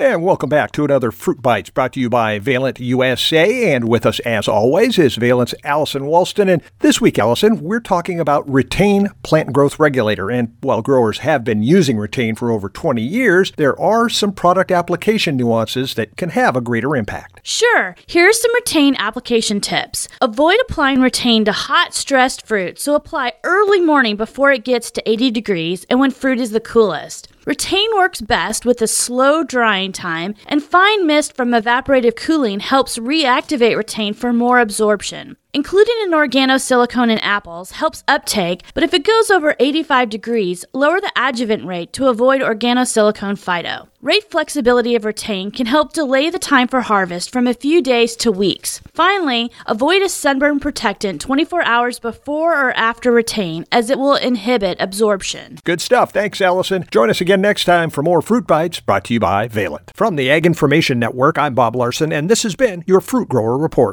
And welcome back to another Fruit Bites brought to you by Valent USA. And with us, as always, is Valent's Allison Walston. And this week, Allison, we're talking about Retain Plant Growth Regulator. And while growers have been using Retain for over 20 years, there are some product application nuances that can have a greater impact. Sure. Here's some Retain application tips. Avoid applying Retain to hot, stressed fruit, so apply early morning before it gets to 80 degrees and when fruit is the coolest. Retain works best with a slow drying time, and fine mist from evaporative cooling helps reactivate Retain for more absorption. Including an organosilicone in apples helps uptake, but if it goes over 85 degrees, lower the adjuvant rate to avoid organosilicone phyto. Rate flexibility of retain can help delay the time for harvest from a few days to weeks. Finally, avoid a sunburn protectant 24 hours before or after retain as it will inhibit absorption. Good stuff. Thanks, Allison. Join us again next time for more Fruit Bites brought to you by Valent. From the Ag Information Network, I'm Bob Larson, and this has been your Fruit Grower Report.